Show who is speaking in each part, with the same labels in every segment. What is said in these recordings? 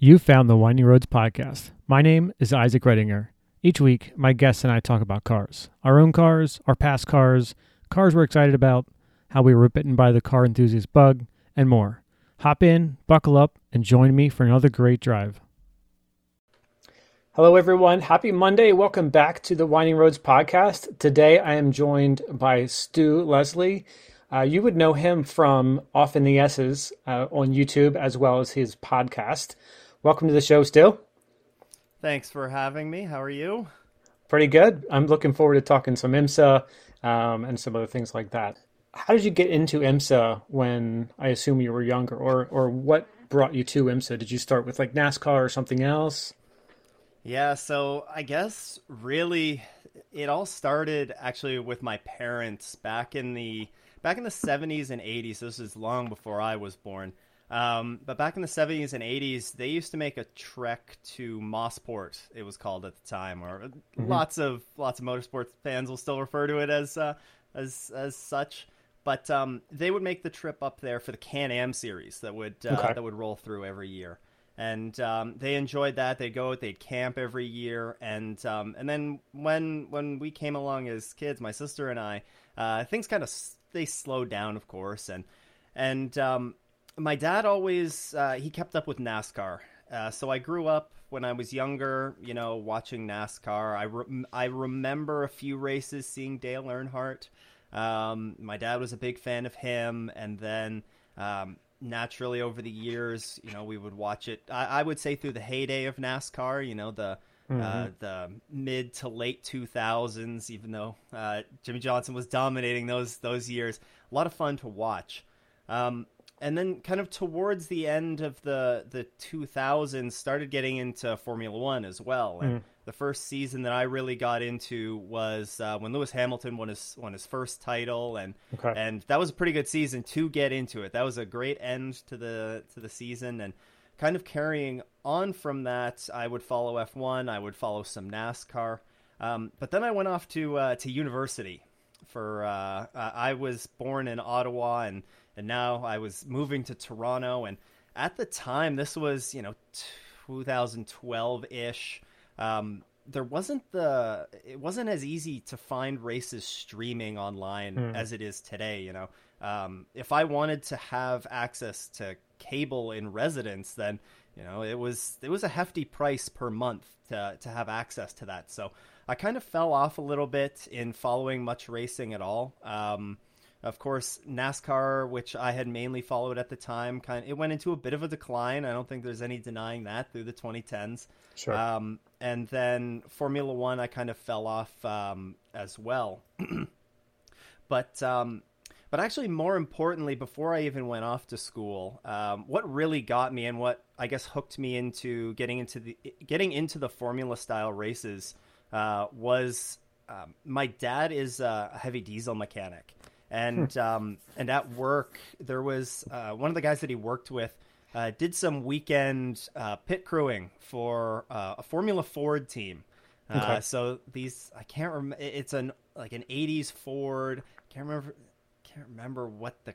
Speaker 1: You found the Winding Roads podcast. My name is Isaac Redinger. Each week, my guests and I talk about cars our own cars, our past cars, cars we're excited about, how we were bitten by the car enthusiast bug, and more. Hop in, buckle up, and join me for another great drive. Hello, everyone. Happy Monday. Welcome back to the Winding Roads podcast. Today, I am joined by Stu Leslie. Uh, you would know him from Off in the Esses uh, on YouTube as well as his podcast. Welcome to the show, Stu.
Speaker 2: Thanks for having me. How are you?
Speaker 1: Pretty good. I'm looking forward to talking some IMSA um, and some other things like that. How did you get into IMSA when I assume you were younger, or or what brought you to IMSA? Did you start with like NASCAR or something else?
Speaker 2: Yeah, so I guess really it all started actually with my parents back in the back in the 70s and 80s. This is long before I was born. Um, but back in the 70s and 80s, they used to make a trek to Mosport. It was called at the time, or mm-hmm. lots of lots of motorsports fans will still refer to it as uh, as as such. But um, they would make the trip up there for the Can Am series that would uh, okay. that would roll through every year, and um, they enjoyed that. They'd go, they'd camp every year, and um, and then when when we came along as kids, my sister and I, uh, things kind of they slowed down, of course, and and um, my dad always uh, he kept up with NASCAR. Uh, so I grew up when I was younger, you know, watching NASCAR. I re- I remember a few races seeing Dale Earnhardt. Um, my dad was a big fan of him, and then um, naturally over the years, you know, we would watch it. I, I would say through the heyday of NASCAR, you know, the uh, mm-hmm. uh, the mid to late 2000s. Even though uh, Jimmie Johnson was dominating those those years, a lot of fun to watch. Um, and then kind of towards the end of the the 2000s started getting into formula one as well. And mm. the first season that i really got into was uh, when lewis hamilton won his won his first title. And okay. and that was a pretty good season to get into it. That was a great end to the to the season. And kind of carrying on from that i would follow f1 i would follow some nascar. Um, but then i went off to uh, to university for uh, i was born in ottawa and and now I was moving to Toronto. And at the time, this was you know 2012 ish. Um, there wasn't the it wasn't as easy to find races streaming online mm. as it is today. You know, um, if I wanted to have access to cable in residence, then you know it was it was a hefty price per month to to have access to that. So I kind of fell off a little bit in following much racing at all. Um, of course, NASCAR, which I had mainly followed at the time, kind of, it went into a bit of a decline. I don't think there's any denying that through the 2010s.
Speaker 1: Sure.
Speaker 2: Um, and then Formula One, I kind of fell off um, as well. but um, but actually, more importantly, before I even went off to school, um, what really got me and what I guess hooked me into getting into the getting into the Formula style races uh, was um, my dad is a heavy diesel mechanic and hmm. um, and at work there was uh, one of the guys that he worked with uh, did some weekend uh, pit crewing for uh, a Formula Ford team. Uh, okay. So these I can't remember. It's an like an '80s Ford. Can't remember. Can't remember what the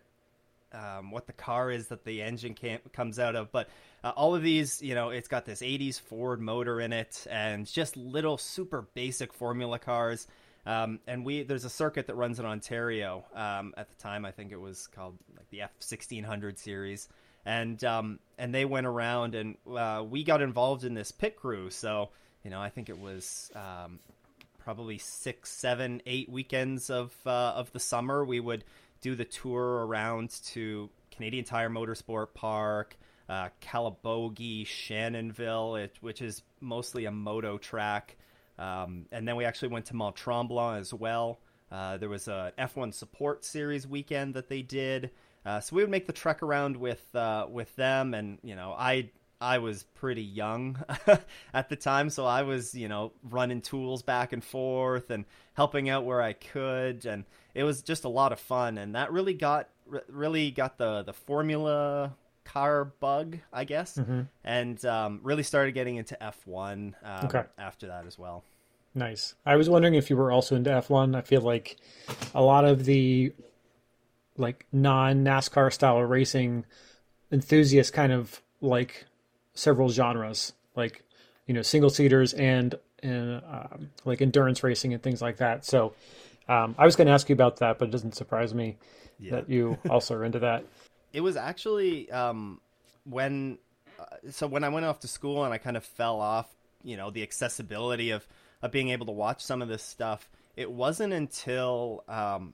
Speaker 2: um, what the car is that the engine comes out of, but uh, all of these, you know, it's got this '80s Ford motor in it, and just little super basic Formula cars. Um, and we there's a circuit that runs in Ontario. Um, at the time, I think it was called like the F sixteen hundred series, and um, and they went around and uh, we got involved in this pit crew. So you know, I think it was um, probably six, seven, eight weekends of uh, of the summer. We would do the tour around to Canadian Tire Motorsport Park. Uh, Calabogie, Shannonville, it, which is mostly a moto track, um, and then we actually went to Mont Tremblant as well. Uh, there was a F1 support series weekend that they did. Uh, so we would make the trek around with uh, with them, and you know, I I was pretty young at the time, so I was you know running tools back and forth and helping out where I could, and it was just a lot of fun, and that really got really got the the formula car bug, I guess, mm-hmm. and um, really started getting into F1 um, okay. after that as well.
Speaker 1: Nice. I was wondering if you were also into F1. I feel like a lot of the like non NASCAR style racing enthusiasts kind of like several genres, like you know single seaters and and um, like endurance racing and things like that. So um, I was going to ask you about that, but it doesn't surprise me yeah. that you also are into that.
Speaker 2: It was actually um, when uh, so when I went off to school and I kind of fell off, you know, the accessibility of of being able to watch some of this stuff. It wasn't until um,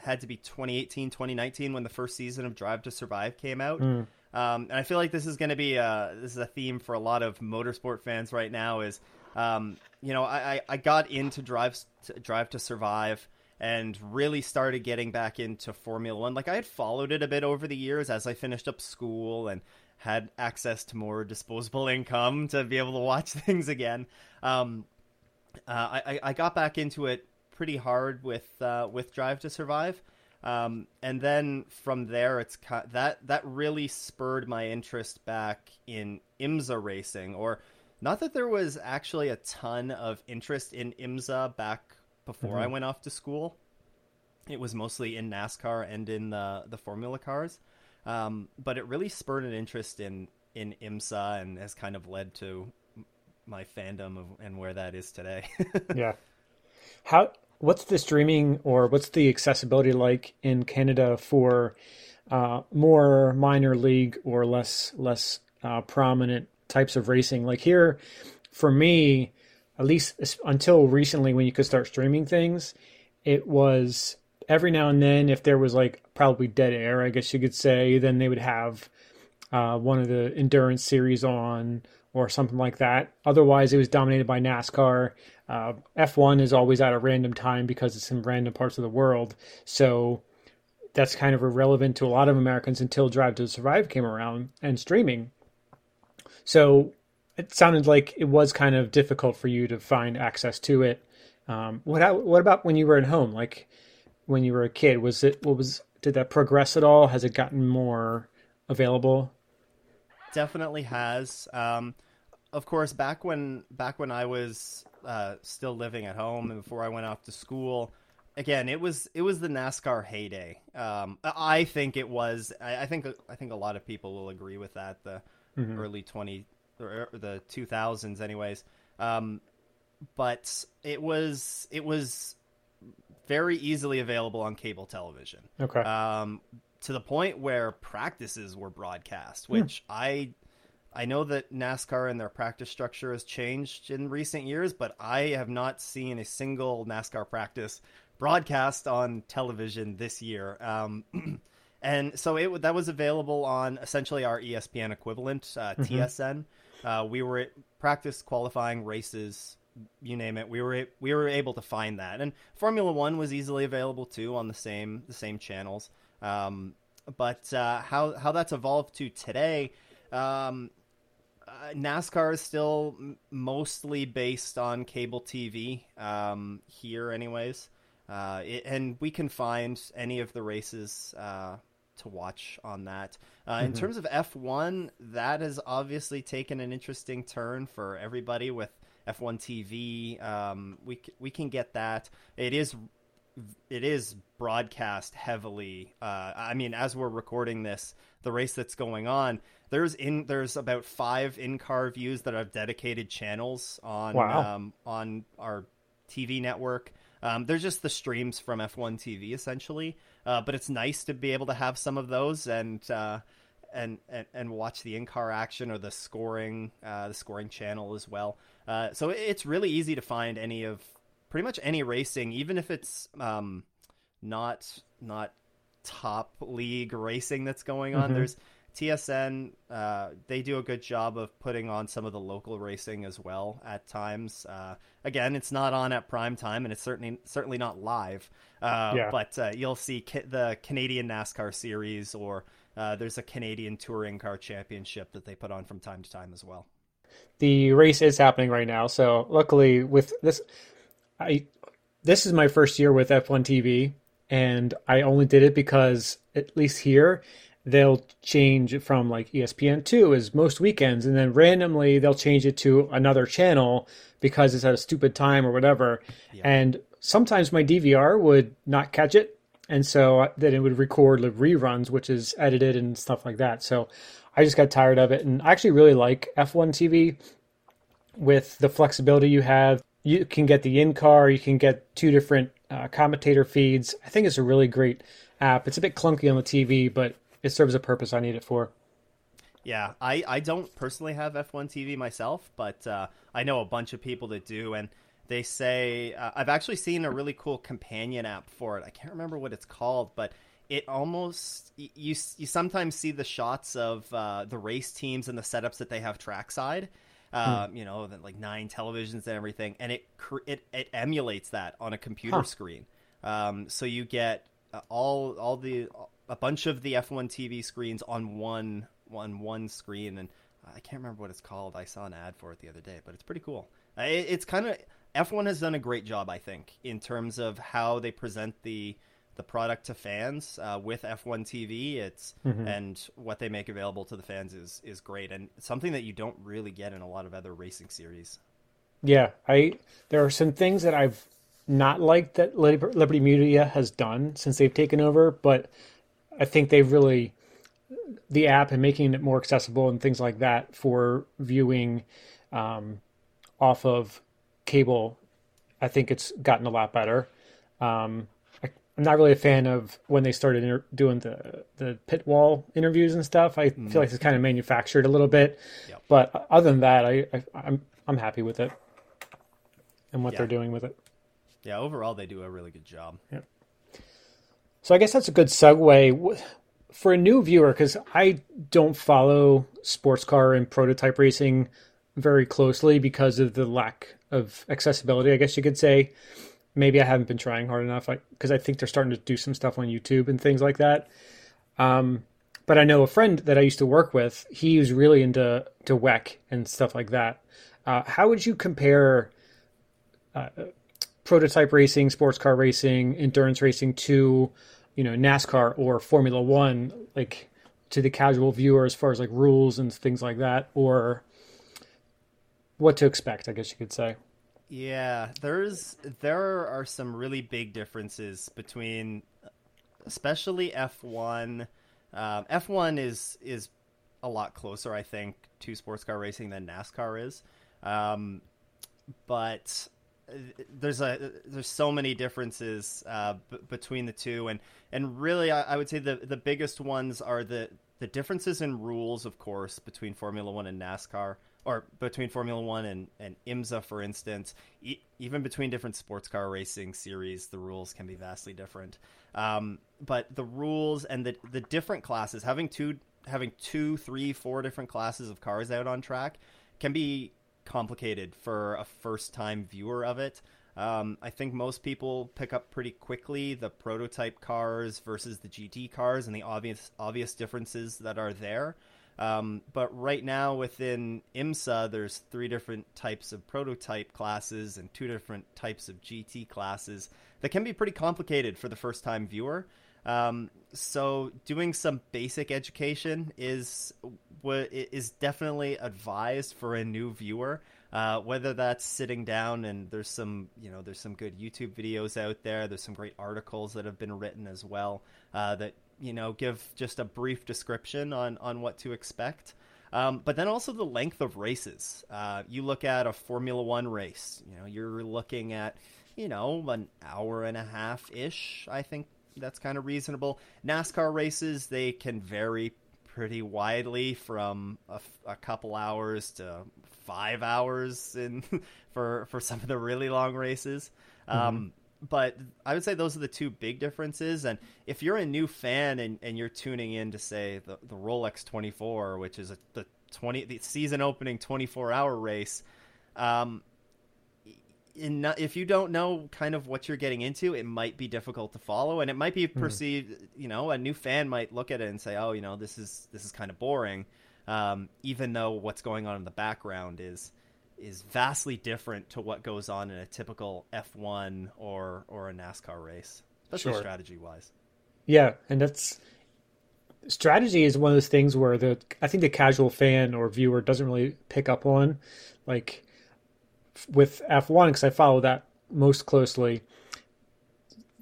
Speaker 2: had to be 2018, 2019 when the first season of Drive to Survive came out. Mm. Um, and I feel like this is going to be a, this is a theme for a lot of motorsport fans right now. Is um, you know I, I got into Drive to, Drive to Survive and really started getting back into Formula One. Like I had followed it a bit over the years as I finished up school and had access to more disposable income to be able to watch things again. Um, uh, I, I got back into it pretty hard with uh, with Drive to Survive. Um, and then from there, it's that that really spurred my interest back in IMSA racing. Or not that there was actually a ton of interest in IMSA back before mm-hmm. I went off to school. It was mostly in NASCAR and in the the Formula cars, um, but it really spurred an interest in in IMSA and has kind of led to my fandom of, and where that is today.
Speaker 1: yeah. How what's the streaming or what's the accessibility like in Canada for uh, more minor league or less less uh, prominent types of racing? Like here, for me, at least until recently, when you could start streaming things, it was every now and then if there was like probably dead air, I guess you could say, then they would have uh, one of the endurance series on or something like that. Otherwise, it was dominated by NASCAR. Uh, F1 is always at a random time because it's in random parts of the world. So that's kind of irrelevant to a lot of Americans until Drive to Survive came around and streaming. So it sounded like it was kind of difficult for you to find access to it. Um, what what about when you were at home? Like when you were a kid, was it what was did that progress at all? Has it gotten more available?
Speaker 2: Definitely has. Um, of course, back when back when I was uh, still living at home and before I went off to school, again, it was it was the NASCAR heyday. Um, I think it was. I, I, think I think a lot of people will agree with that. The mm-hmm. early twenty or the two thousands, anyways. Um, but it was it was very easily available on cable television.
Speaker 1: Okay.
Speaker 2: Um, to the point where practices were broadcast, which hmm. I I know that NASCAR and their practice structure has changed in recent years, but I have not seen a single NASCAR practice broadcast on television this year. Um, and so it that was available on essentially our ESPN equivalent, uh, mm-hmm. TSN. Uh, we were practice qualifying races, you name it. We were we were able to find that, and Formula One was easily available too on the same the same channels. Um, but uh, how how that's evolved to today. Um, uh, NASCAR is still m- mostly based on cable TV um, here, anyways. Uh, it, and we can find any of the races uh, to watch on that. Uh, mm-hmm. In terms of F1, that has obviously taken an interesting turn for everybody with F1 TV. Um, we we can get that. It is it is broadcast heavily. Uh, I mean, as we're recording this, the race that's going on, there's in there's about five in car views that have dedicated channels on wow. um, on our TV network. Um, they're just the streams from F1 TV essentially, uh, but it's nice to be able to have some of those and uh, and, and and watch the in car action or the scoring uh, the scoring channel as well. Uh, so it's really easy to find any of pretty much any racing, even if it's um, not not top league racing that's going on. Mm-hmm. There's TSN, uh, they do a good job of putting on some of the local racing as well at times. Uh, again, it's not on at prime time, and it's certainly certainly not live. Uh, yeah. But uh, you'll see ca- the Canadian NASCAR series, or uh, there's a Canadian Touring Car Championship that they put on from time to time as well.
Speaker 1: The race is happening right now, so luckily with this, I this is my first year with F1 TV, and I only did it because at least here they'll change from like ESPN2 is most weekends, and then randomly they'll change it to another channel because it's at a stupid time or whatever. Yeah. And sometimes my DVR would not catch it, and so then it would record the reruns, which is edited and stuff like that. So I just got tired of it, and I actually really like F1 TV with the flexibility you have. You can get the in car, you can get two different uh, commentator feeds. I think it's a really great app. It's a bit clunky on the TV, but it serves a purpose I need it for.
Speaker 2: Yeah, I, I don't personally have F1 TV myself, but uh, I know a bunch of people that do, and they say uh, I've actually seen a really cool companion app for it. I can't remember what it's called, but it almost you you sometimes see the shots of uh, the race teams and the setups that they have trackside. Uh, hmm. You know, like nine televisions and everything, and it it it emulates that on a computer huh. screen. Um, so you get uh, all all the a bunch of the F1 TV screens on one on one screen, and I can't remember what it's called. I saw an ad for it the other day, but it's pretty cool. It, it's kind of F1 has done a great job, I think, in terms of how they present the the product to fans uh, with F1 TV. It's mm-hmm. and what they make available to the fans is is great and something that you don't really get in a lot of other racing series.
Speaker 1: Yeah, I there are some things that I've not liked that Liberty Media has done since they've taken over, but I think they've really the app and making it more accessible and things like that for viewing um, off of cable. I think it's gotten a lot better. Um, I, am not really a fan of when they started inter- doing the the pit wall interviews and stuff. I mm. feel like it's kind of manufactured a little bit. Yep. But other than that, I, I am I'm, I'm happy with it and what yeah. they're doing with it.
Speaker 2: Yeah, overall they do a really good job.
Speaker 1: Yeah. So I guess that's a good segue for a new viewer because I don't follow sports car and prototype racing very closely because of the lack of accessibility. I guess you could say. Maybe I haven't been trying hard enough because I, I, think they're starting to do some stuff on YouTube and things like that. Um, but I know a friend that I used to work with. He was really into to WEC and stuff like that. Uh, how would you compare uh, prototype racing, sports car racing, endurance racing to, you know, NASCAR or Formula One, like to the casual viewer as far as like rules and things like that, or what to expect, I guess you could say.
Speaker 2: Yeah, there's there are some really big differences between, especially F1. Um, F1 is is a lot closer, I think, to sports car racing than NASCAR is. Um, but there's a there's so many differences uh, b- between the two, and and really, I, I, would say the the biggest ones are the the differences in rules, of course, between Formula One and NASCAR, or between Formula One and and IMSA, for instance. E- even between different sports car racing series, the rules can be vastly different. Um, but the rules and the the different classes, having two having two, three, four different classes of cars out on track, can be complicated for a first time viewer of it. Um, I think most people pick up pretty quickly the prototype cars versus the GT cars and the obvious obvious differences that are there. Um, but right now within IMSA, there's three different types of prototype classes and two different types of GT classes that can be pretty complicated for the first time viewer. Um, so doing some basic education is is definitely advised for a new viewer. Uh, whether that's sitting down and there's some you know there's some good YouTube videos out there. There's some great articles that have been written as well uh, that you know give just a brief description on on what to expect. Um, but then also the length of races. Uh, you look at a Formula One race. You know you're looking at you know an hour and a half ish. I think that's kind of reasonable. NASCAR races they can vary pretty widely from a, a couple hours to five hours in for for some of the really long races. Mm-hmm. Um, but I would say those are the two big differences. And if you're a new fan and, and you're tuning in to say the, the Rolex 24, which is a, the 20 the season opening 24 hour race, um, in, if you don't know kind of what you're getting into, it might be difficult to follow, and it might be hmm. perceived. Mm. You know, a new fan might look at it and say, "Oh, you know, this is this is kind of boring," um, even though what's going on in the background is is vastly different to what goes on in a typical F1 or or a NASCAR race, especially sure. strategy wise.
Speaker 1: Yeah, and that's strategy is one of those things where the I think the casual fan or viewer doesn't really pick up on, like with F1 because I follow that most closely.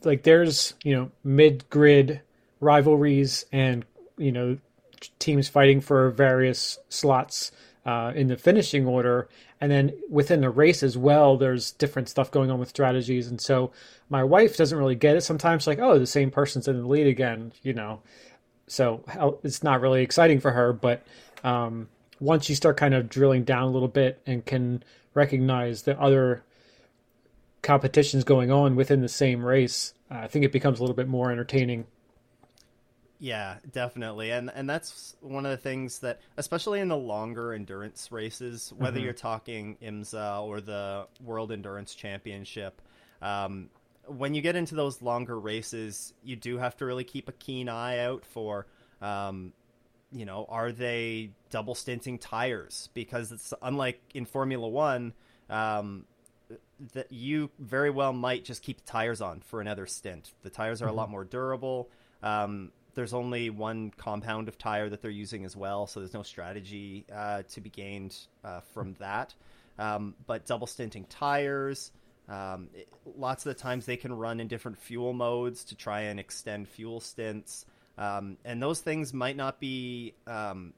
Speaker 1: Like there's you know mid grid rivalries and you know teams fighting for various slots uh, in the finishing order, and then within the race as well, there's different stuff going on with strategies. And so my wife doesn't really get it sometimes. Like, oh, the same person's in the lead again, you know. So it's not really exciting for her, but um, once you start kind of drilling down a little bit and can recognize the other competitions going on within the same race, uh, I think it becomes a little bit more entertaining.
Speaker 2: Yeah, definitely. And and that's one of the things that especially in the longer endurance races, whether mm-hmm. you're talking IMSA or the World Endurance Championship, um, when you get into those longer races, you do have to really keep a keen eye out for um, you know, are they double stinting tires? Because it's unlike in Formula One, um, that you very well might just keep the tires on for another stint. The tires are mm-hmm. a lot more durable. Um, there's only one compound of tire that they're using as well, so there's no strategy uh, to be gained uh, from that. Um, but double stinting tires, um, it, lots of the times they can run in different fuel modes to try and extend fuel stints. Um, and those things might not be um,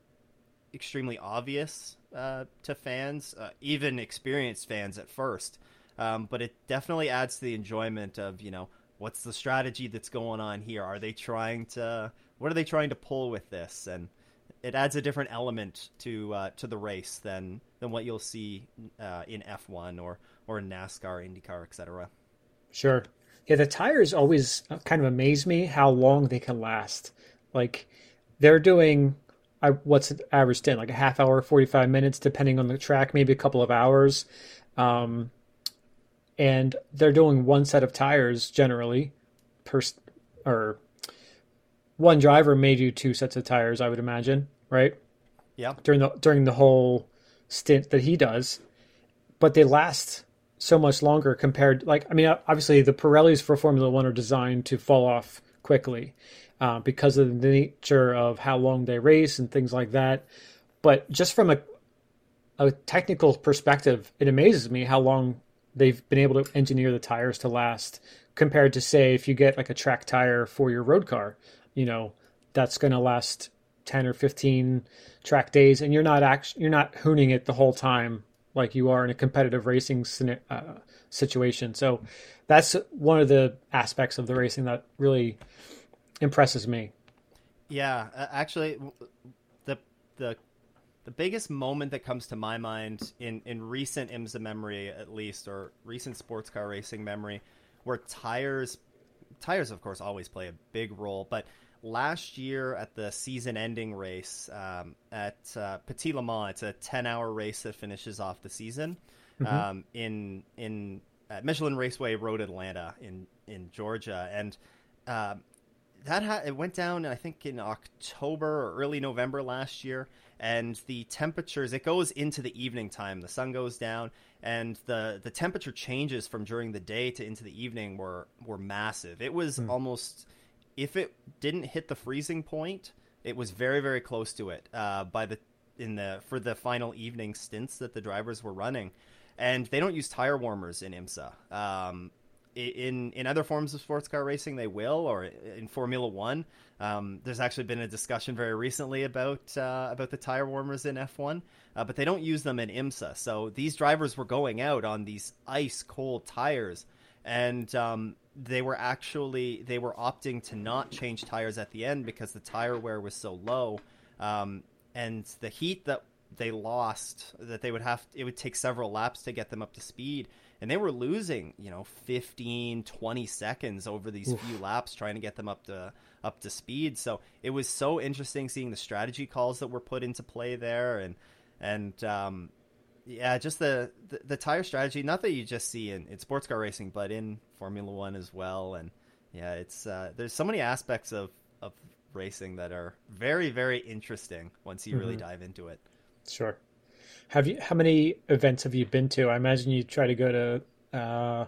Speaker 2: extremely obvious uh, to fans, uh, even experienced fans at first. Um, but it definitely adds to the enjoyment of you know what's the strategy that's going on here? Are they trying to what are they trying to pull with this? And it adds a different element to uh, to the race than than what you'll see uh, in F1 or or NASCAR, IndyCar, etc.
Speaker 1: Sure. Yeah, the tires always kind of amaze me how long they can last. Like they're doing I, what's the average stint like a half hour, forty five minutes, depending on the track, maybe a couple of hours. Um, and they're doing one set of tires generally per or one driver may do two sets of tires, I would imagine, right?
Speaker 2: Yeah.
Speaker 1: During the during the whole stint that he does, but they last so much longer compared like I mean obviously the Pirellis for Formula 1 are designed to fall off quickly uh, because of the nature of how long they race and things like that. But just from a a technical perspective, it amazes me how long they've been able to engineer the tires to last compared to say if you get like a track tire for your road car, you know, that's going to last 10 or 15 track days and you're not actually you're not hooning it the whole time like you are in a competitive racing uh, situation. So that's one of the aspects of the racing that really impresses me.
Speaker 2: Yeah, actually, the the the biggest moment that comes to my mind in in recent IMSA memory, at least, or recent sports car racing memory, where tires tires, of course, always play a big role, but last year at the season-ending race um, at uh, Petit Le Mans. It's a ten-hour race that finishes off the season mm-hmm. um, in in at Michelin Raceway Road Atlanta in in Georgia, and uh, that ha- it went down I think in October or early November last year. And the temperatures it goes into the evening time. The sun goes down, and the the temperature changes from during the day to into the evening were were massive. It was mm. almost if it didn't hit the freezing point, it was very very close to it uh, by the in the for the final evening stints that the drivers were running, and they don't use tire warmers in IMSA. Um, in in other forms of sports car racing, they will, or in Formula One. Um, there's actually been a discussion very recently about uh, about the tire warmers in F1, uh, but they don't use them in IMSA. So these drivers were going out on these ice cold tires, and um, they were actually they were opting to not change tires at the end because the tire wear was so low um, and the heat that they lost that they would have it would take several laps to get them up to speed and they were losing you know 15 20 seconds over these Oof. few laps trying to get them up to up to speed so it was so interesting seeing the strategy calls that were put into play there and and um, yeah, just the, the, the tire strategy. Not that you just see in, in sports car racing, but in Formula One as well. And yeah, it's uh, there's so many aspects of of racing that are very very interesting once you mm-hmm. really dive into it.
Speaker 1: Sure. Have you? How many events have you been to? I imagine you try to go to uh,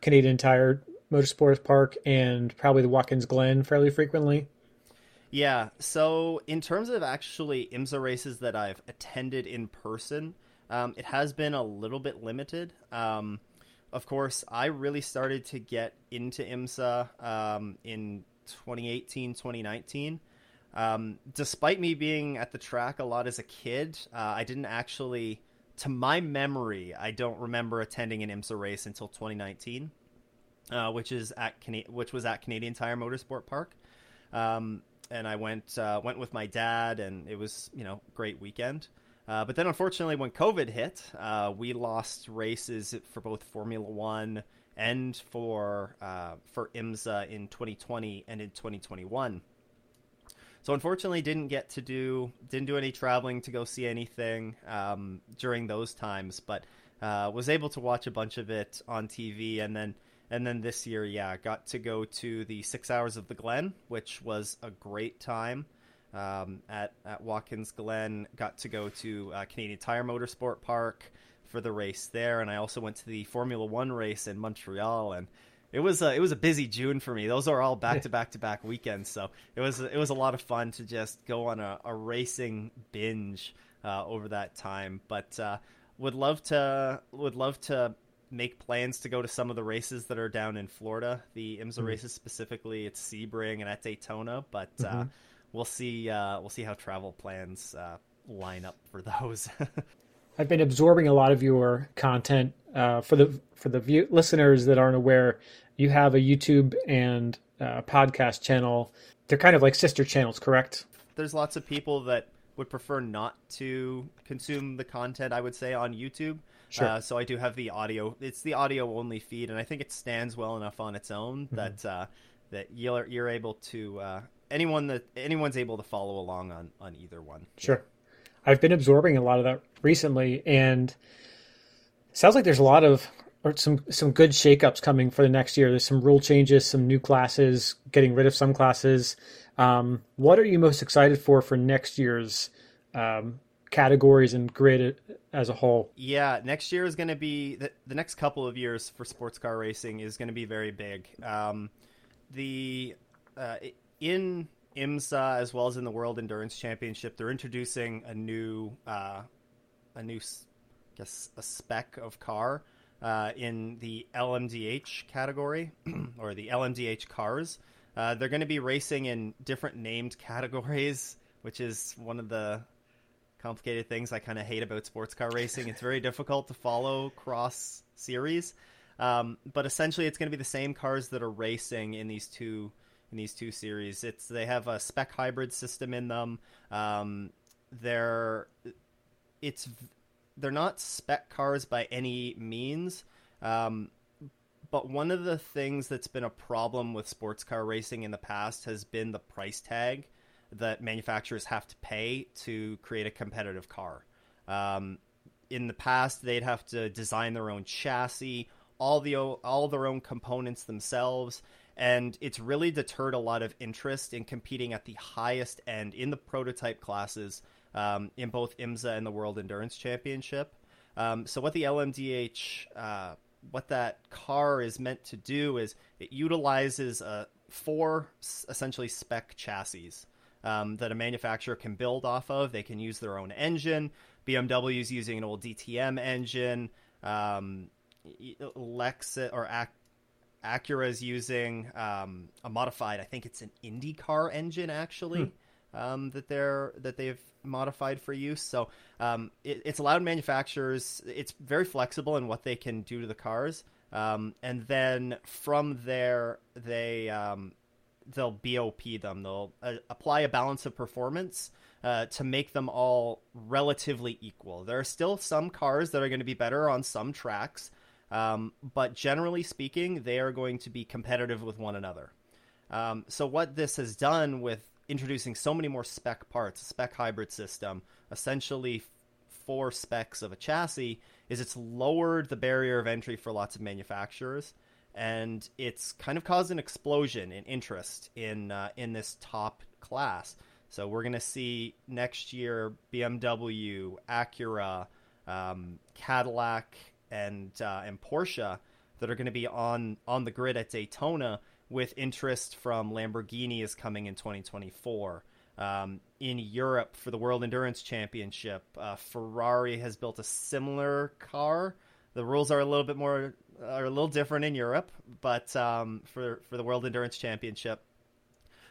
Speaker 1: Canadian Tire Motorsports Park and probably the Watkins Glen fairly frequently.
Speaker 2: Yeah. So in terms of actually IMSA races that I've attended in person, um, it has been a little bit limited. Um, of course, I really started to get into IMSA um, in 2018, 2019. Um, despite me being at the track a lot as a kid, uh, I didn't actually, to my memory, I don't remember attending an IMSA race until 2019, uh, which is at which was at Canadian Tire Motorsport Park. Um, and I went uh, went with my dad, and it was you know great weekend. Uh, but then, unfortunately, when COVID hit, uh, we lost races for both Formula One and for uh, for IMSA in 2020 and in 2021. So unfortunately, didn't get to do didn't do any traveling to go see anything um, during those times, but uh, was able to watch a bunch of it on TV, and then and then this year, yeah, got to go to the Six Hours of the Glen, which was a great time um, at at Watkins Glen. Got to go to uh, Canadian Tire Motorsport Park for the race there, and I also went to the Formula One race in Montreal, and it was a, it was a busy June for me. Those are all back to back to back weekends, so it was it was a lot of fun to just go on a, a racing binge uh, over that time. But uh, would love to would love to make plans to go to some of the races that are down in Florida, the IMSA mm-hmm. races specifically. It's Sebring and at Daytona, but uh, mm-hmm. uh, we'll see uh, we'll see how travel plans uh, line up for those.
Speaker 1: I've been absorbing a lot of your content uh, for the for the view, listeners that aren't aware. You have a YouTube and uh, podcast channel. They're kind of like sister channels, correct?
Speaker 2: There's lots of people that would prefer not to consume the content. I would say on YouTube. Sure. Uh, so I do have the audio. It's the audio only feed, and I think it stands well enough on its own mm-hmm. that uh, that you're you're able to uh, anyone that anyone's able to follow along on on either one.
Speaker 1: Sure. I've been absorbing a lot of that recently, and sounds like there's a lot of or some some good shakeups coming for the next year. There's some rule changes, some new classes, getting rid of some classes. Um, what are you most excited for for next year's um, categories and grid as a whole?
Speaker 2: Yeah, next year is going to be the, the, next couple of years for sports car racing is going to be very big. Um, the uh, in IMSA as well as in the World Endurance Championship, they're introducing a new uh, a new I guess a spec of car uh, in the LMDH category or the LMDH cars. Uh, they're going to be racing in different named categories, which is one of the complicated things I kind of hate about sports car racing. It's very difficult to follow cross series, um, but essentially it's going to be the same cars that are racing in these two in these two series. It's they have a spec hybrid system in them. Um, they're it's they're not spec cars by any means. Um, but one of the things that's been a problem with sports car racing in the past has been the price tag that manufacturers have to pay to create a competitive car. Um, in the past, they'd have to design their own chassis, all the all their own components themselves, and it's really deterred a lot of interest in competing at the highest end in the prototype classes um, in both IMSA and the World Endurance Championship. Um, so what the LMDH, uh, what that car is meant to do is it utilizes uh, four essentially spec chassis um, that a manufacturer can build off of. They can use their own engine. BMW is using an old DTM engine. Um, Lexus or Ac- Acura is using um, a modified. I think it's an IndyCar engine actually. Hmm. Um, that they're that they've modified for use. So um, it, it's allowed manufacturers. It's very flexible in what they can do to the cars. Um, and then from there, they um, they'll BOP them. They'll uh, apply a balance of performance uh, to make them all relatively equal. There are still some cars that are going to be better on some tracks, um, but generally speaking, they are going to be competitive with one another. Um, so what this has done with introducing so many more spec parts, a spec hybrid system, essentially four specs of a chassis, is it's lowered the barrier of entry for lots of manufacturers and it's kind of caused an explosion in interest in uh, in this top class. So we're going to see next year BMW, Acura, um, Cadillac, and uh, and Porsche that are going to be on on the grid at Daytona. With interest from Lamborghini is coming in 2024. Um, in Europe for the World Endurance Championship, uh, Ferrari has built a similar car. The rules are a little bit more are a little different in Europe, but um, for for the World Endurance Championship.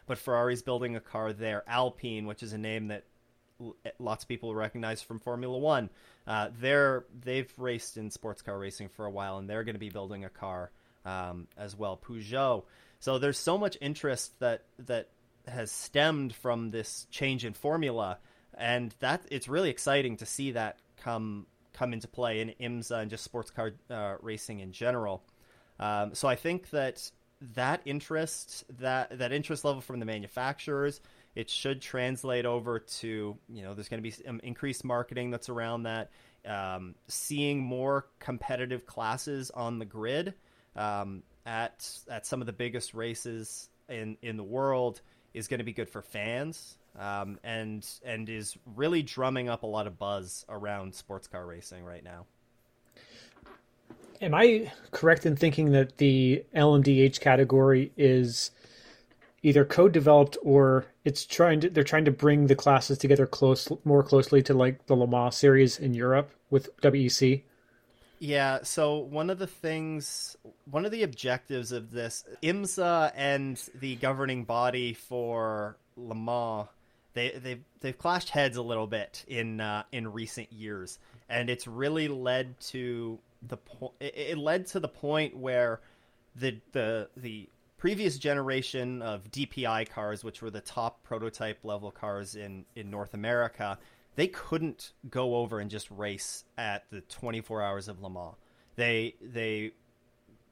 Speaker 2: but Ferrari's building a car there. Alpine, which is a name that lots of people recognize from Formula One, uh, they're they've raced in sports car racing for a while, and they're going to be building a car um, as well. Peugeot. So there's so much interest that that has stemmed from this change in formula, and that it's really exciting to see that come come into play in IMSA and just sports car uh, racing in general. Um, so I think that that interest that that interest level from the manufacturers it should translate over to you know there's going to be increased marketing that's around that um, seeing more competitive classes on the grid um, at at some of the biggest races in in the world is going to be good for fans um, and and is really drumming up a lot of buzz around sports car racing right now.
Speaker 1: Am I correct in thinking that the LMDH category is either co-developed or it's trying to they're trying to bring the classes together close more closely to like the Le Mans series in Europe with WEC?
Speaker 2: Yeah, so one of the things, one of the objectives of this, IMSA and the governing body for Le Mans they they've they've clashed heads a little bit in uh, in recent years, and it's really led to the point. It, it led to the point where the the the previous generation of DPI cars, which were the top prototype level cars in in North America, they couldn't go over and just race at the 24 hours of Le Mans. They they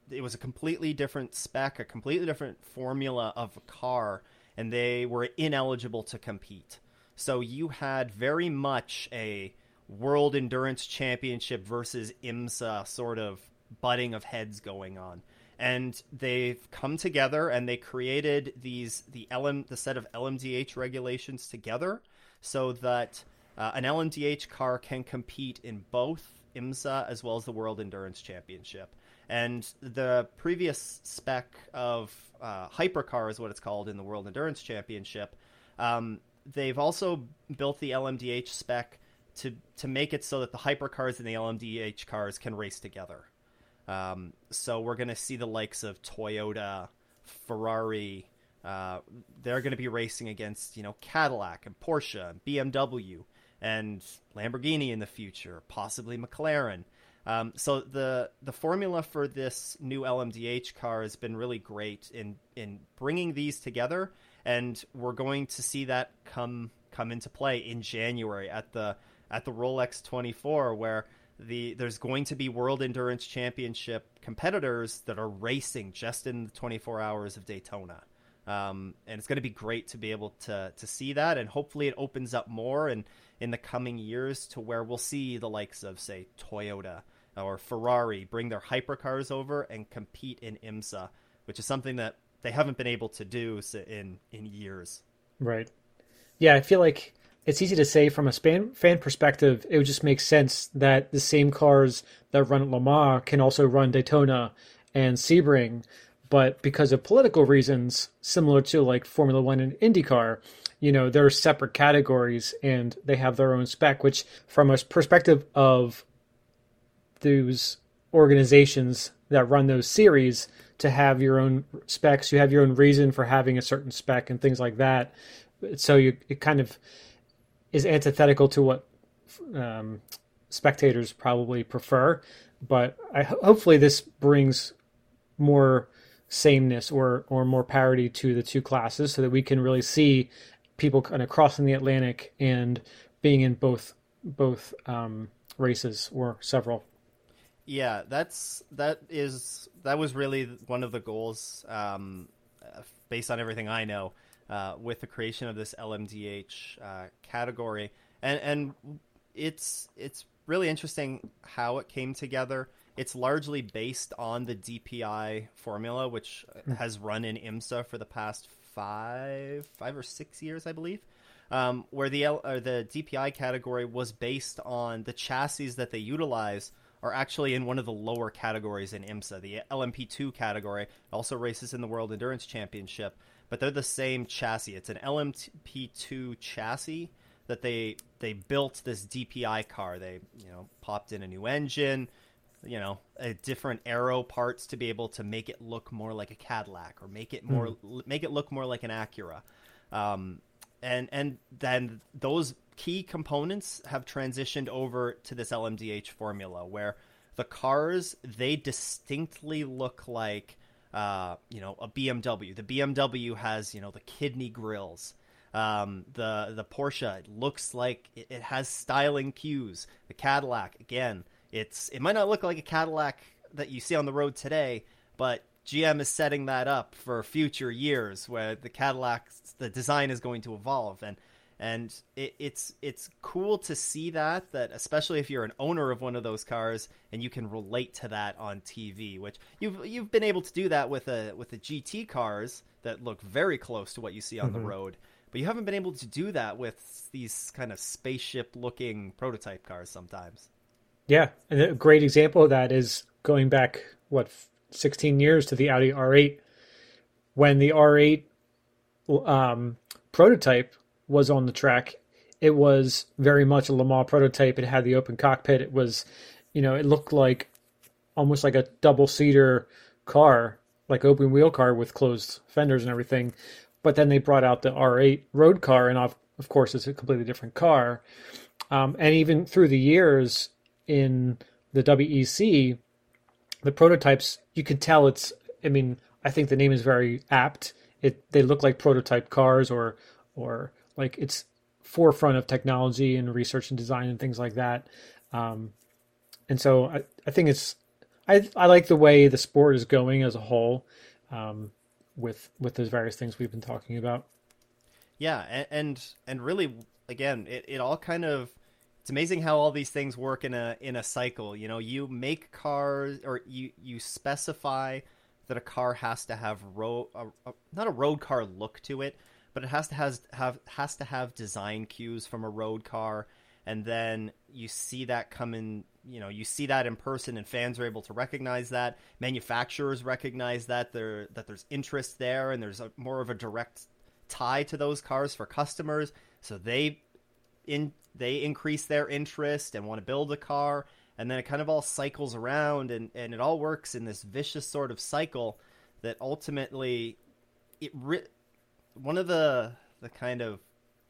Speaker 2: it was a completely different spec, a completely different formula of a car and they were ineligible to compete. So you had very much a World Endurance Championship versus IMSA sort of butting of heads going on. And they've come together and they created these the LM the set of LMDH regulations together so that uh, an LMDH car can compete in both IMSA as well as the World Endurance Championship. And the previous spec of uh, Hypercar is what it's called in the World Endurance Championship. Um, they've also built the LMDH spec to to make it so that the hypercars and the LMDH cars can race together. Um, so we're going to see the likes of Toyota, Ferrari. Uh, they're going to be racing against you know Cadillac and Porsche and BMW and Lamborghini in the future, possibly McLaren. Um, so the the formula for this new LMDH car has been really great in in bringing these together, and we're going to see that come come into play in January at the at the Rolex 24, where the there's going to be World Endurance Championship competitors that are racing just in the 24 hours of Daytona. Um, and it's going to be great to be able to to see that, and hopefully it opens up more and in the coming years to where we'll see the likes of say Toyota or Ferrari bring their hypercars over and compete in IMSA, which is something that they haven't been able to do in in years.
Speaker 1: Right. Yeah, I feel like it's easy to say from a fan perspective. It would just make sense that the same cars that run at Le Mans can also run Daytona and Sebring, but because of political reasons, similar to like Formula One and IndyCar, you know, they're separate categories and they have their own spec. Which, from a perspective of those organizations that run those series to have your own specs. You have your own reason for having a certain spec and things like that. So you it kind of is antithetical to what um, spectators probably prefer. But I, hopefully this brings more sameness or or more parity to the two classes, so that we can really see people kind of crossing the Atlantic and being in both both um, races or several
Speaker 2: yeah, that's that is that was really one of the goals, um, based on everything I know, uh, with the creation of this LMDH uh, category, and and it's it's really interesting how it came together. It's largely based on the DPI formula, which hmm. has run in IMSA for the past five five or six years, I believe. Um, where the L, or the DPI category was based on the chassis that they utilize are actually in one of the lower categories in IMSA, the LMP2 category. also races in the World Endurance Championship, but they're the same chassis. It's an LMP2 chassis that they they built this DPI car. They you know popped in a new engine, you know, uh, different aero parts to be able to make it look more like a Cadillac or make it more mm. make it look more like an Acura. Um, and and then those key components have transitioned over to this LMDH formula where the cars they distinctly look like uh, you know a BMW. The BMW has you know the kidney grills. Um, the the Porsche looks like it, it, has styling cues. The Cadillac again, it's it might not look like a Cadillac that you see on the road today, but GM is setting that up for future years where the Cadillac the design is going to evolve and and it, it's it's cool to see that that especially if you're an owner of one of those cars and you can relate to that on TV, which you've you've been able to do that with a with the GT cars that look very close to what you see on mm-hmm. the road, but you haven't been able to do that with these kind of spaceship looking prototype cars sometimes.
Speaker 1: Yeah, and a great example of that is going back what 16 years to the Audi R8 when the R8 um, prototype was on the track. It was very much a Le Mans prototype. It had the open cockpit. It was, you know, it looked like almost like a double seater car, like open wheel car with closed fenders and everything. But then they brought out the R8 road car, and of, of course, it's a completely different car. Um, and even through the years in the WEC, the prototypes, you could tell it's. I mean, I think the name is very apt. It they look like prototype cars or or like it's forefront of technology and research and design and things like that. Um, and so I, I think it's I I like the way the sport is going as a whole, um, with with those various things we've been talking about.
Speaker 2: Yeah, and and, and really again, it, it all kind of it's amazing how all these things work in a in a cycle. You know, you make cars or you you specify that a car has to have road not a road car look to it, but it has to has have has to have design cues from a road car. And then you see that come in you know you see that in person and fans are able to recognize that. Manufacturers recognize that there that there's interest there and there's a, more of a direct tie to those cars for customers. So they in they increase their interest and want to build a car. And then it kind of all cycles around and and it all works in this vicious sort of cycle that ultimately it one of the the kind of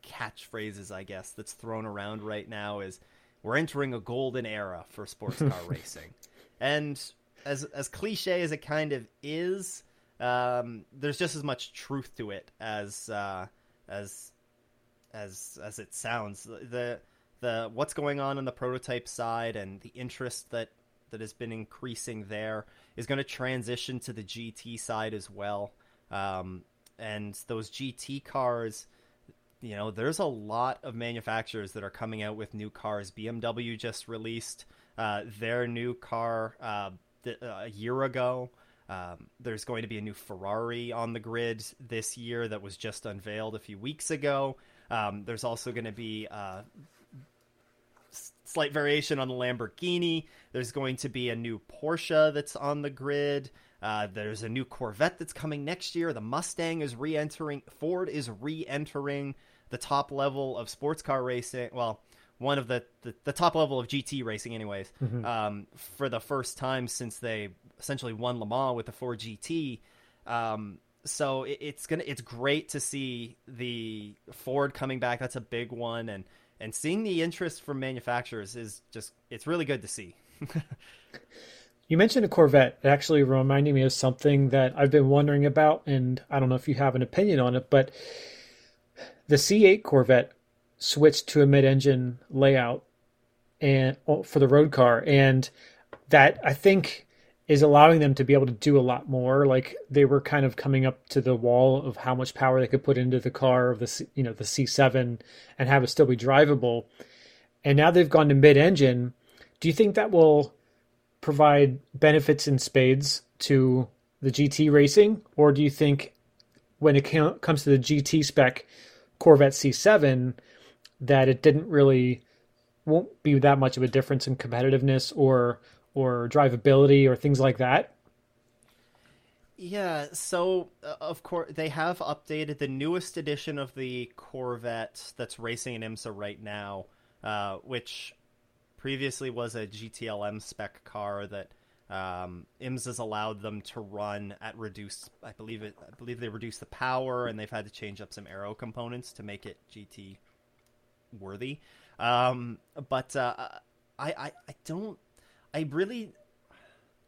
Speaker 2: catchphrases I guess that's thrown around right now is we're entering a golden era for sports car racing. And as as cliche as it kind of is, um, there's just as much truth to it as uh, as as as it sounds. The the what's going on on the prototype side and the interest that that has been increasing there is going to transition to the GT side as well. Um, and those GT cars you know there's a lot of manufacturers that are coming out with new cars. Bmw just released uh, their new car uh, th- uh, a year ago. Um, there's going to be a new ferrari on the grid this year that was just unveiled a few weeks ago. Um, there's also going to be uh, slight variation on the lamborghini. There's going to be a new porsche that's on the grid uh, there's a new Corvette that's coming next year. The Mustang is re-entering. Ford is re-entering the top level of sports car racing. Well, one of the the, the top level of GT racing, anyways, mm-hmm. um, for the first time since they essentially won Le Mans with the Ford GT. Um, so it, it's gonna it's great to see the Ford coming back. That's a big one, and and seeing the interest from manufacturers is just it's really good to see.
Speaker 1: You mentioned a Corvette. It actually reminded me of something that I've been wondering about, and I don't know if you have an opinion on it, but the C8 Corvette switched to a mid-engine layout and oh, for the road car, and that I think is allowing them to be able to do a lot more. Like they were kind of coming up to the wall of how much power they could put into the car of the you know the C7 and have it still be drivable. And now they've gone to mid-engine. Do you think that will provide benefits in spades to the GT racing, or do you think when it comes to the GT spec Corvette C7 that it didn't really won't be that much of a difference in competitiveness or or drivability or things like that?
Speaker 2: Yeah, so uh, of course they have updated the newest edition of the Corvette that's racing in IMSA right now, uh, which previously was a GTLM spec car that um, IMSA's allowed them to run at reduced. I believe it. I believe they reduced the power, and they've had to change up some aero components to make it GT worthy. Um, but uh, I, I, I don't. I really,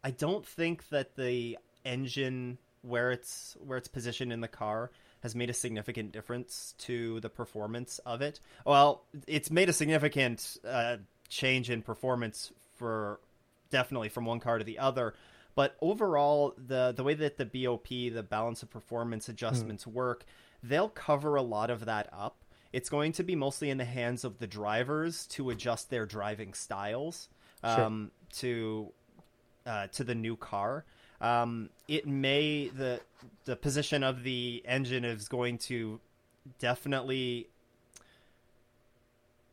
Speaker 2: I don't think that the engine where it's where it's positioned in the car has made a significant difference to the performance of it. Well, it's made a significant uh, change in performance for definitely from one car to the other. But overall, the the way that the BOP, the balance of performance adjustments mm. work, they'll cover a lot of that up. It's going to be mostly in the hands of the drivers to adjust their driving styles um, sure. to uh, to the new car. Um, it may the the position of the engine is going to definitely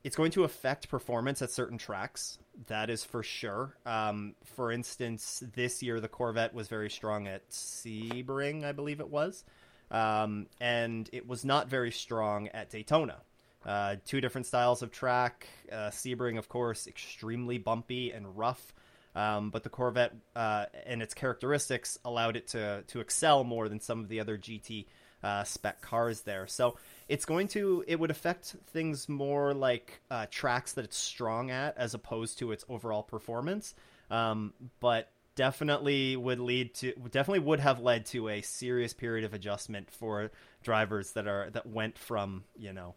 Speaker 2: it's going to affect performance at certain tracks. That is for sure. Um, for instance, this year the Corvette was very strong at Sebring, I believe it was, um, and it was not very strong at Daytona. Uh, two different styles of track. Uh, Sebring, of course, extremely bumpy and rough. Um, but the Corvette uh, and its characteristics allowed it to to excel more than some of the other GT uh, spec cars there. So it's going to it would affect things more like uh, tracks that it's strong at as opposed to its overall performance. Um, but definitely would lead to definitely would have led to a serious period of adjustment for drivers that are that went from you know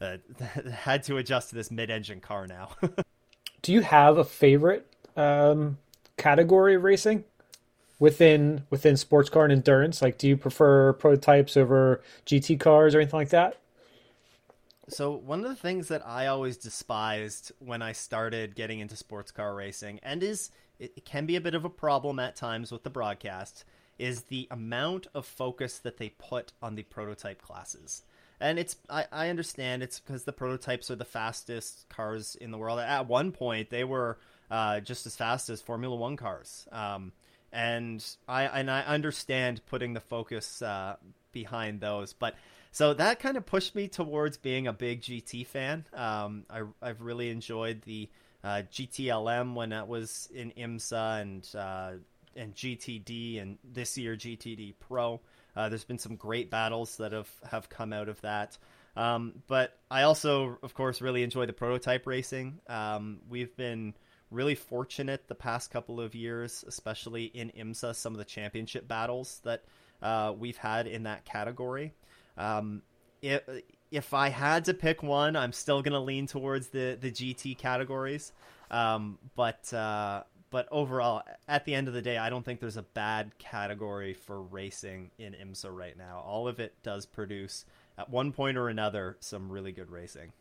Speaker 2: uh, had to adjust to this mid-engine car now.
Speaker 1: Do you have a favorite um, category of racing within within sports car and endurance? Like, do you prefer prototypes over GT cars or anything like that?
Speaker 2: So one of the things that I always despised when I started getting into sports car racing, and is it can be a bit of a problem at times with the broadcast, is the amount of focus that they put on the prototype classes. And it's I, I understand it's because the prototypes are the fastest cars in the world. At one point, they were uh, just as fast as Formula One cars. Um, and I and I understand putting the focus uh, behind those, but so that kind of pushed me towards being a big GT fan. Um, I, have really enjoyed the uh, GTLM when that was in IMSA and uh, and GTD and this year GTD Pro. Uh, there's been some great battles that have have come out of that. Um, but I also, of course, really enjoy the prototype racing. Um, we've been really fortunate the past couple of years, especially in IMSA, some of the championship battles that uh, we've had in that category. Um, if, if I had to pick one, I'm still going to lean towards the, the GT categories. Um, but uh, but overall, at the end of the day, I don't think there's a bad category for racing in IMSA right now. All of it does produce, at one point or another, some really good racing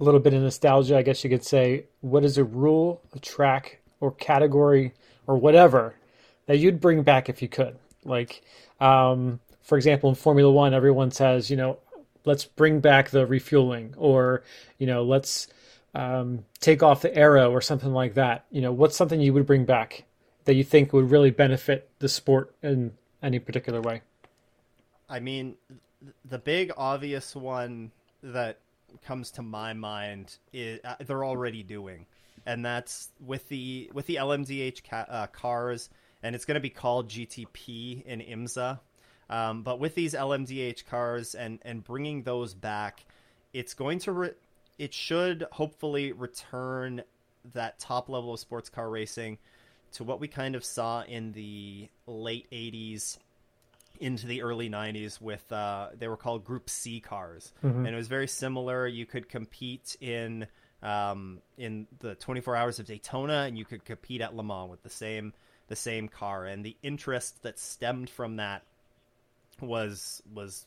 Speaker 1: a little bit of nostalgia, I guess you could say. What is a rule, a track, or category, or whatever that you'd bring back if you could? Like, um, for example, in Formula One, everyone says, you know, let's bring back the refueling, or you know, let's um, take off the aero, or something like that. You know, what's something you would bring back that you think would really benefit the sport in any particular way?
Speaker 2: I mean, the big obvious one that comes to my mind is uh, they're already doing, and that's with the with the LMDH ca- uh, cars, and it's going to be called GTP in IMSA. Um, but with these LMDH cars and and bringing those back, it's going to re- it should hopefully return that top level of sports car racing to what we kind of saw in the late 80s into the early 90s with uh, they were called group c cars. Mm-hmm. and it was very similar. You could compete in um, in the 24 hours of daytona and you could compete at le mans with the same the same car. And the interest that stemmed from that was was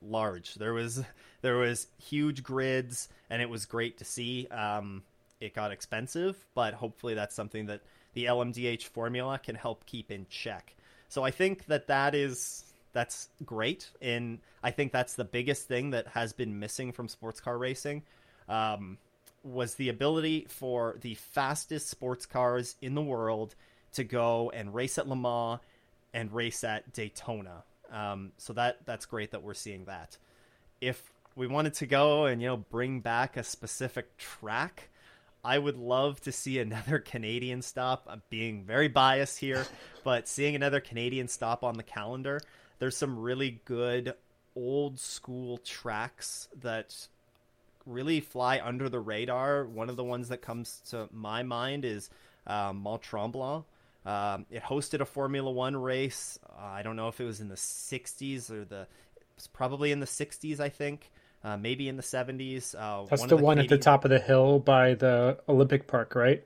Speaker 2: large. There was there was huge grids and it was great to see. Um, it got expensive but hopefully that's something that the lmdh formula can help keep in check so I think that that is that's great, and I think that's the biggest thing that has been missing from sports car racing. Um, was the ability for the fastest sports cars in the world to go and race at Le Mans and race at Daytona. Um, so that that's great that we're seeing that. If we wanted to go and you know bring back a specific track, I would love to see another Canadian stop. I'm being very biased here, but seeing another Canadian stop on the calendar. There's some really good old school tracks that really fly under the radar. One of the ones that comes to my mind is um, Mont Tremblant. Um, it hosted a Formula One race. Uh, I don't know if it was in the 60s or the. It's probably in the 60s, I think. Uh, maybe in the 70s. Uh,
Speaker 1: That's one the, the, one Canadian... at the top of the hill by the Olympic Park, right?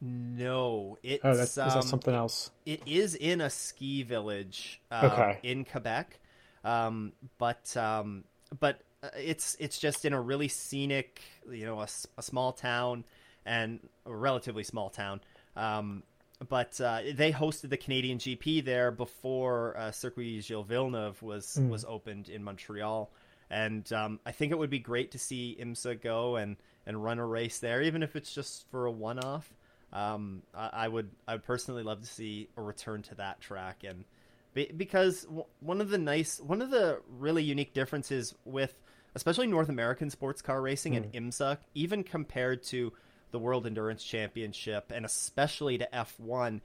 Speaker 2: No, it's
Speaker 1: oh, that's, um, something else?
Speaker 2: It is in a ski village uh, okay. in Quebec, um, but um, but uh, it's it's just in a really scenic, you know, a, a small town and a relatively small town. Um, but uh, they hosted the Canadian GP there before uh, Circuit Gilles Villeneuve was mm. was opened in Montreal, and um, I think it would be great to see IMSA go and, and run a race there, even if it's just for a one off. Um, I, I, would I would personally love to see a return to that track, and be, because one of the nice one of the really unique differences with especially North American sports car racing mm. and IMSA, even compared to the World Endurance Championship, and especially to F1,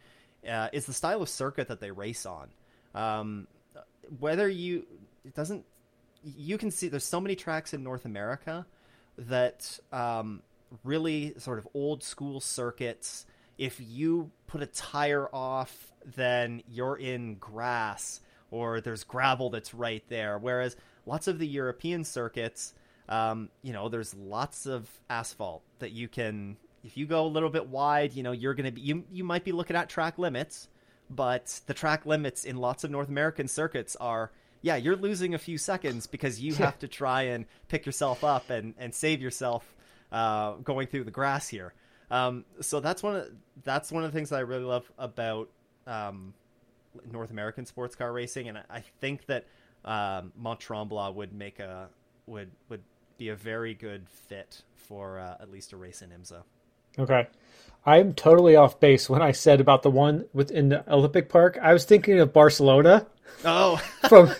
Speaker 2: uh, is the style of circuit that they race on. Um, whether you, it doesn't, you can see there's so many tracks in North America that um, really sort of old school circuits. If you put a tire off, then you're in grass or there's gravel that's right there. Whereas lots of the European circuits, um, you know, there's lots of asphalt that you can. If you go a little bit wide, you know, you're gonna be you you might be looking at track limits, but the track limits in lots of North American circuits are yeah, you're losing a few seconds because you have to try and pick yourself up and, and save yourself uh, going through the grass here. Um, so that's one of that's one of the things that I really love about um, North American sports car racing, and I, think that um, Mont Tremblant would make a would would be a very good fit for uh, at least a race in IMSA.
Speaker 1: Okay. I'm totally off base when I said about the one within the Olympic Park. I was thinking of Barcelona.
Speaker 2: Oh,
Speaker 1: from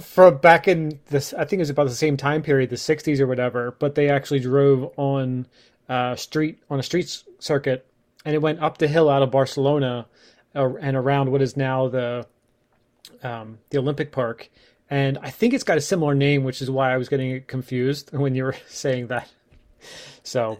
Speaker 1: from back in this, I think it was about the same time period, the '60s or whatever. But they actually drove on uh, street on a street circuit, and it went up the hill out of Barcelona uh, and around what is now the um, the Olympic Park and I think it's got a similar name, which is why I was getting confused when you were saying that. So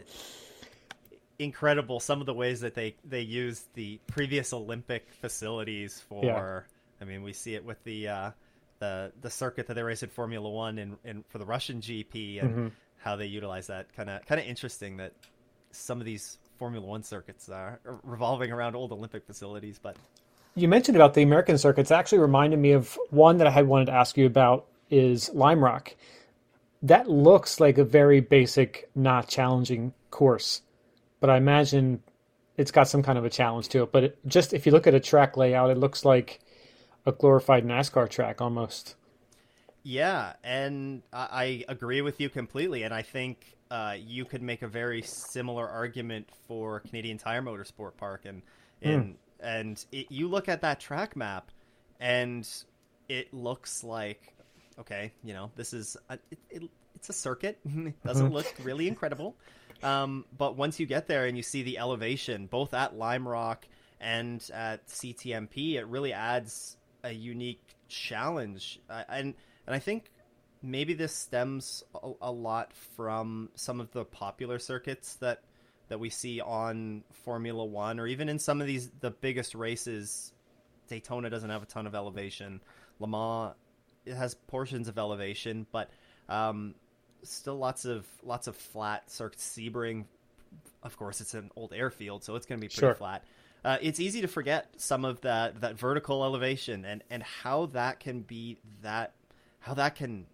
Speaker 2: incredible some of the ways that they they use the previous Olympic facilities for. Yeah. I mean, we see it with the uh, the the circuit that they race in Formula One and, and for the Russian GP and mm-hmm. how they utilize that. Kind of kind of interesting that some of these Formula One circuits are revolving around old Olympic facilities, but
Speaker 1: you mentioned about the American circuits actually reminded me of one that I had wanted to ask you about is Lime Rock. That looks like a very basic, not challenging course, but I imagine it's got some kind of a challenge to it. But it, just if you look at a track layout, it looks like a glorified NASCAR track almost.
Speaker 2: Yeah, and I, I agree with you completely. And I think uh, you could make a very similar argument for Canadian Tire Motorsport Park and and mm and it, you look at that track map, and it looks like okay, you know, this is a, it, it, it's a circuit. it doesn't mm-hmm. look really incredible, um, but once you get there and you see the elevation, both at Lime Rock and at CTMP, it really adds a unique challenge, uh, and and I think maybe this stems a, a, lot from some of the popular circuits that that we see on Formula One or even in some of these the biggest races. Daytona doesn't have a ton of elevation. Le Mans it has portions of elevation, but um, still lots of lots of flat circuits. Sebring, of course, it's an old airfield, so it's going to be pretty sure. flat. Uh, it's easy to forget some of that that vertical elevation and and how that can be that how that can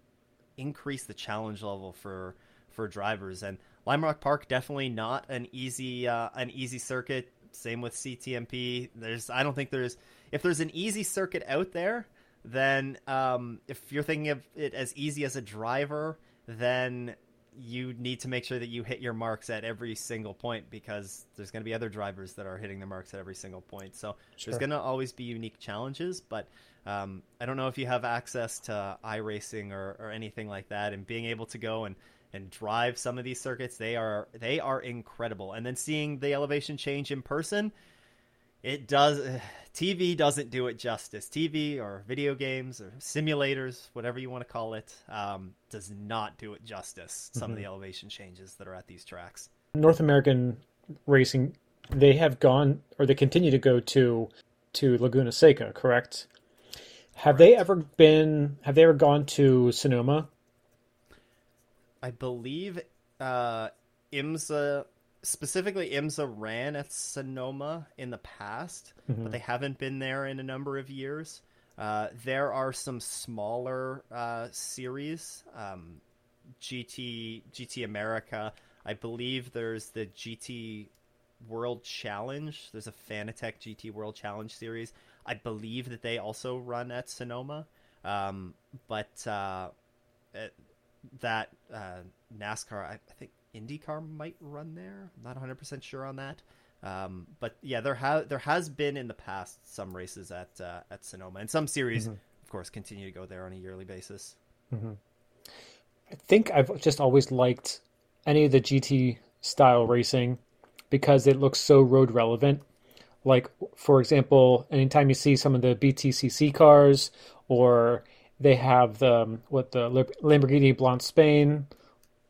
Speaker 2: increase the challenge level for for drivers and Lime Rock Park definitely not an easy uh, an easy circuit. Same with CTMP. There's I don't think there's if there's an easy circuit out there, then um, if you're thinking of it as easy as a driver, then you need to make sure that you hit your marks at every single point because there's going to be other drivers that are hitting their marks at every single point. So sure. there's going to always be unique challenges, but um, I don't know if you have access to iRacing or, or anything like that and being able to go and and drive some of these circuits, they are they are incredible. And then seeing the elevation change in person, it does TV doesn't do it justice. TV or video games or simulators, whatever you want to call it, um, does not do it justice. Some mm-hmm. of the elevation changes that are at these tracks.
Speaker 1: North American racing, they have gone or they continue to go to to Laguna Seca, correct? Have correct. they ever been? Have they ever gone to Sonoma?
Speaker 2: I believe uh, IMSA specifically IMSA ran at Sonoma in the past, mm-hmm. but they haven't been there in a number of years. Uh, there are some smaller uh, series, um, GT GT America. I believe there's the GT World Challenge. There's a Fanatec GT World Challenge series. I believe that they also run at Sonoma, um, but uh, that uh, NASCAR, I, I think IndyCar might run there. I'm not 100 percent sure on that. Um, but yeah, there has there has been in the past some races at uh, at Sonoma, and some series, mm-hmm. of course, continue to go there on a yearly basis.
Speaker 1: Mm-hmm. I think I've just always liked any of the GT style racing because it looks so road relevant. Like for example, anytime you see some of the BTCC cars, or they have the um, what the Lamborghini Blancpain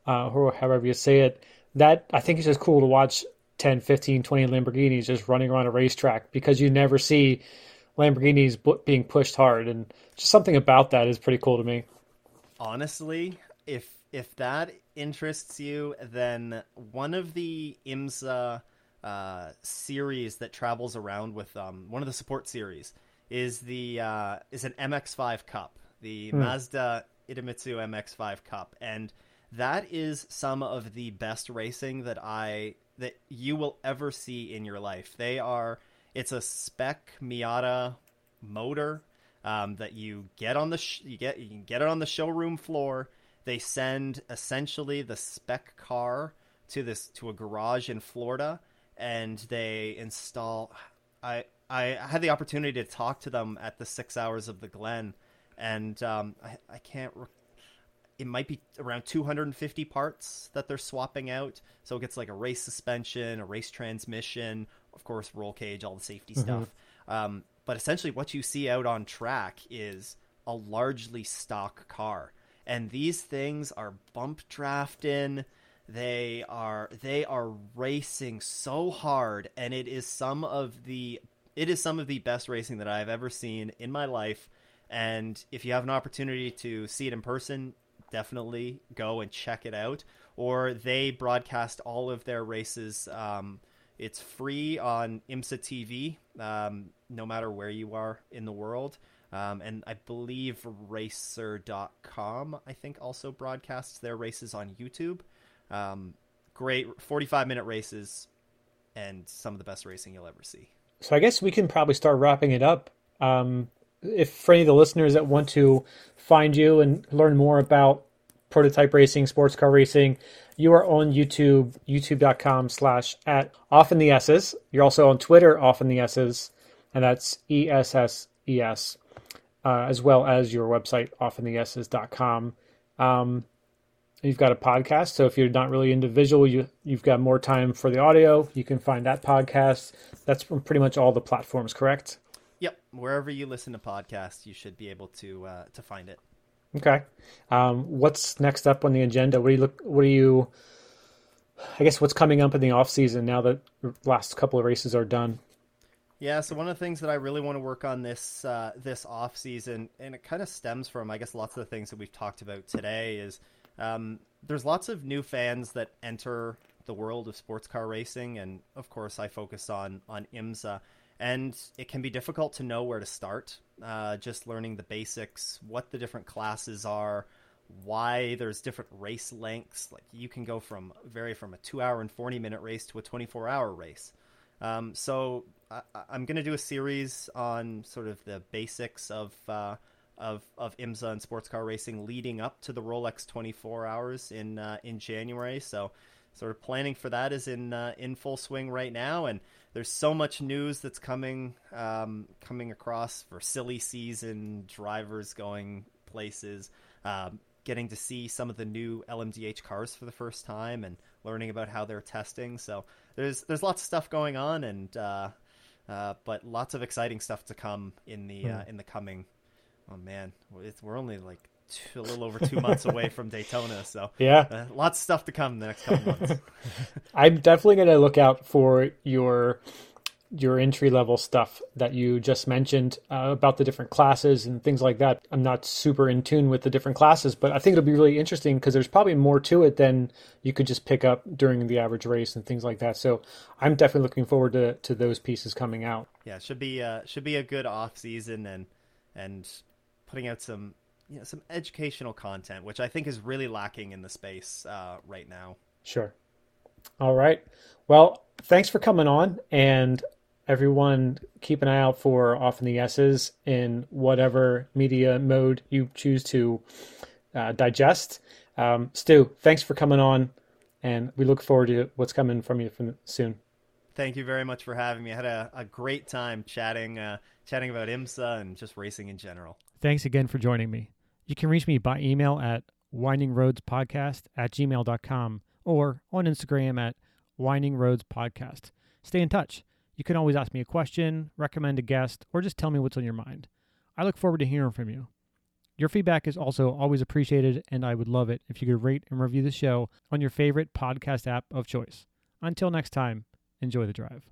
Speaker 1: uh, or however you say it. That I think is just cool to watch 10, 15, 20 Lamborghinis just running around a racetrack because you never see Lamborghinis being pushed hard, and just something about that is pretty cool to me.
Speaker 2: Honestly, if if that interests you, then one of the IMSA uh, series that travels around with um, one of the support series is the uh, is an MX5 Cup, the hmm. Mazda Idemitsu MX5 Cup, and that is some of the best racing that I that you will ever see in your life. They are it's a spec Miata motor um, that you get on the sh- you get you can get it on the showroom floor. They send essentially the spec car to this to a garage in Florida, and they install. I I had the opportunity to talk to them at the six hours of the Glen, and um, I I can't it might be around 250 parts that they're swapping out. So it gets like a race suspension, a race transmission, of course, roll cage, all the safety mm-hmm. stuff. Um, but essentially, what you see out on track is a largely stock car, and these things are bump drafting. They are they are racing so hard, and it is some of the it is some of the best racing that I've ever seen in my life. And if you have an opportunity to see it in person, definitely go and check it out. Or they broadcast all of their races. Um, it's free on IMSA TV, um, no matter where you are in the world. Um, and I believe racer.com, I think, also broadcasts their races on YouTube. Um, great 45 minute races and some of the best racing you'll ever see.
Speaker 1: So I guess we can probably start wrapping it up. Um, if for any of the listeners that want to find you and learn more about prototype racing, sports car racing, you are on YouTube, youtube.com slash at Off in the Esses. You're also on Twitter, Off in the Esses, and that's E S S E S, uh, as well as your website, offintheesses.com. Um, you've got a podcast, so if you're not really into visual, you, you've got more time for the audio. You can find that podcast. That's from pretty much all the platforms, correct?
Speaker 2: Yep, wherever you listen to podcasts, you should be able to uh, to find it.
Speaker 1: Okay, um, what's next up on the agenda? What do you look? What do you? I guess what's coming up in the off season now that the last couple of races are done.
Speaker 2: Yeah, so one of the things that I really want to work on this uh, this off season, and it kind of stems from I guess lots of the things that we've talked about today, is um, there's lots of new fans that enter the world of sports car racing, and of course I focus on on IMSA and it can be difficult to know where to start. Uh, just learning the basics, what the different classes are, why there's different race lengths. Like you can go from vary from a two hour and forty minute race to a twenty four hour race. Um, so I, am going to do a series on sort of the basics of uh, of of IMSA and sports car racing leading up to the Rolex 24 hours in uh, in January. So sort of planning for that is in uh, in full swing right now, and there's so much news that's coming um, coming across for silly season drivers going places. Um, getting to see some of the new LMDH cars for the first time and learning about how they're testing. So there's there's lots of stuff going on, and uh, uh, but lots of exciting stuff to come in the uh, in the coming. Oh man, we're only like two, a little over two months away from Daytona, so
Speaker 1: yeah,
Speaker 2: uh, lots of stuff to come in the next couple months.
Speaker 1: I'm definitely going to look out for your your entry level stuff that you just mentioned uh, about the different classes and things like that. I'm not super in tune with the different classes, but I think it'll be really interesting because there's probably more to it than you could just pick up during the average race and things like that. So I'm definitely looking forward to, to those pieces coming out.
Speaker 2: Yeah, should be uh, should be a good off season and and putting out some you know some educational content, which I think is really lacking in the space uh, right now.
Speaker 1: Sure. All right. Well, thanks for coming on, and everyone keep an eye out for Off in the Esses in whatever media mode you choose to uh, digest. Um, Stu, thanks for coming on, and we look forward to what's coming from you from soon.
Speaker 2: Thank you very much for having me. I had a, a great time chatting uh, chatting about IMSA and just racing in general.
Speaker 1: Thanks again for joining me. You can reach me by email at windingroadspodcast at gmail.com or on Instagram at windingroadspodcast. Stay in touch. You can always ask me a question, recommend a guest, or just tell me what's on your mind. I look forward to hearing from you. Your feedback is also always appreciated, and I would love it if you could rate and review the show on your favorite podcast app of choice. Until next time, enjoy the drive.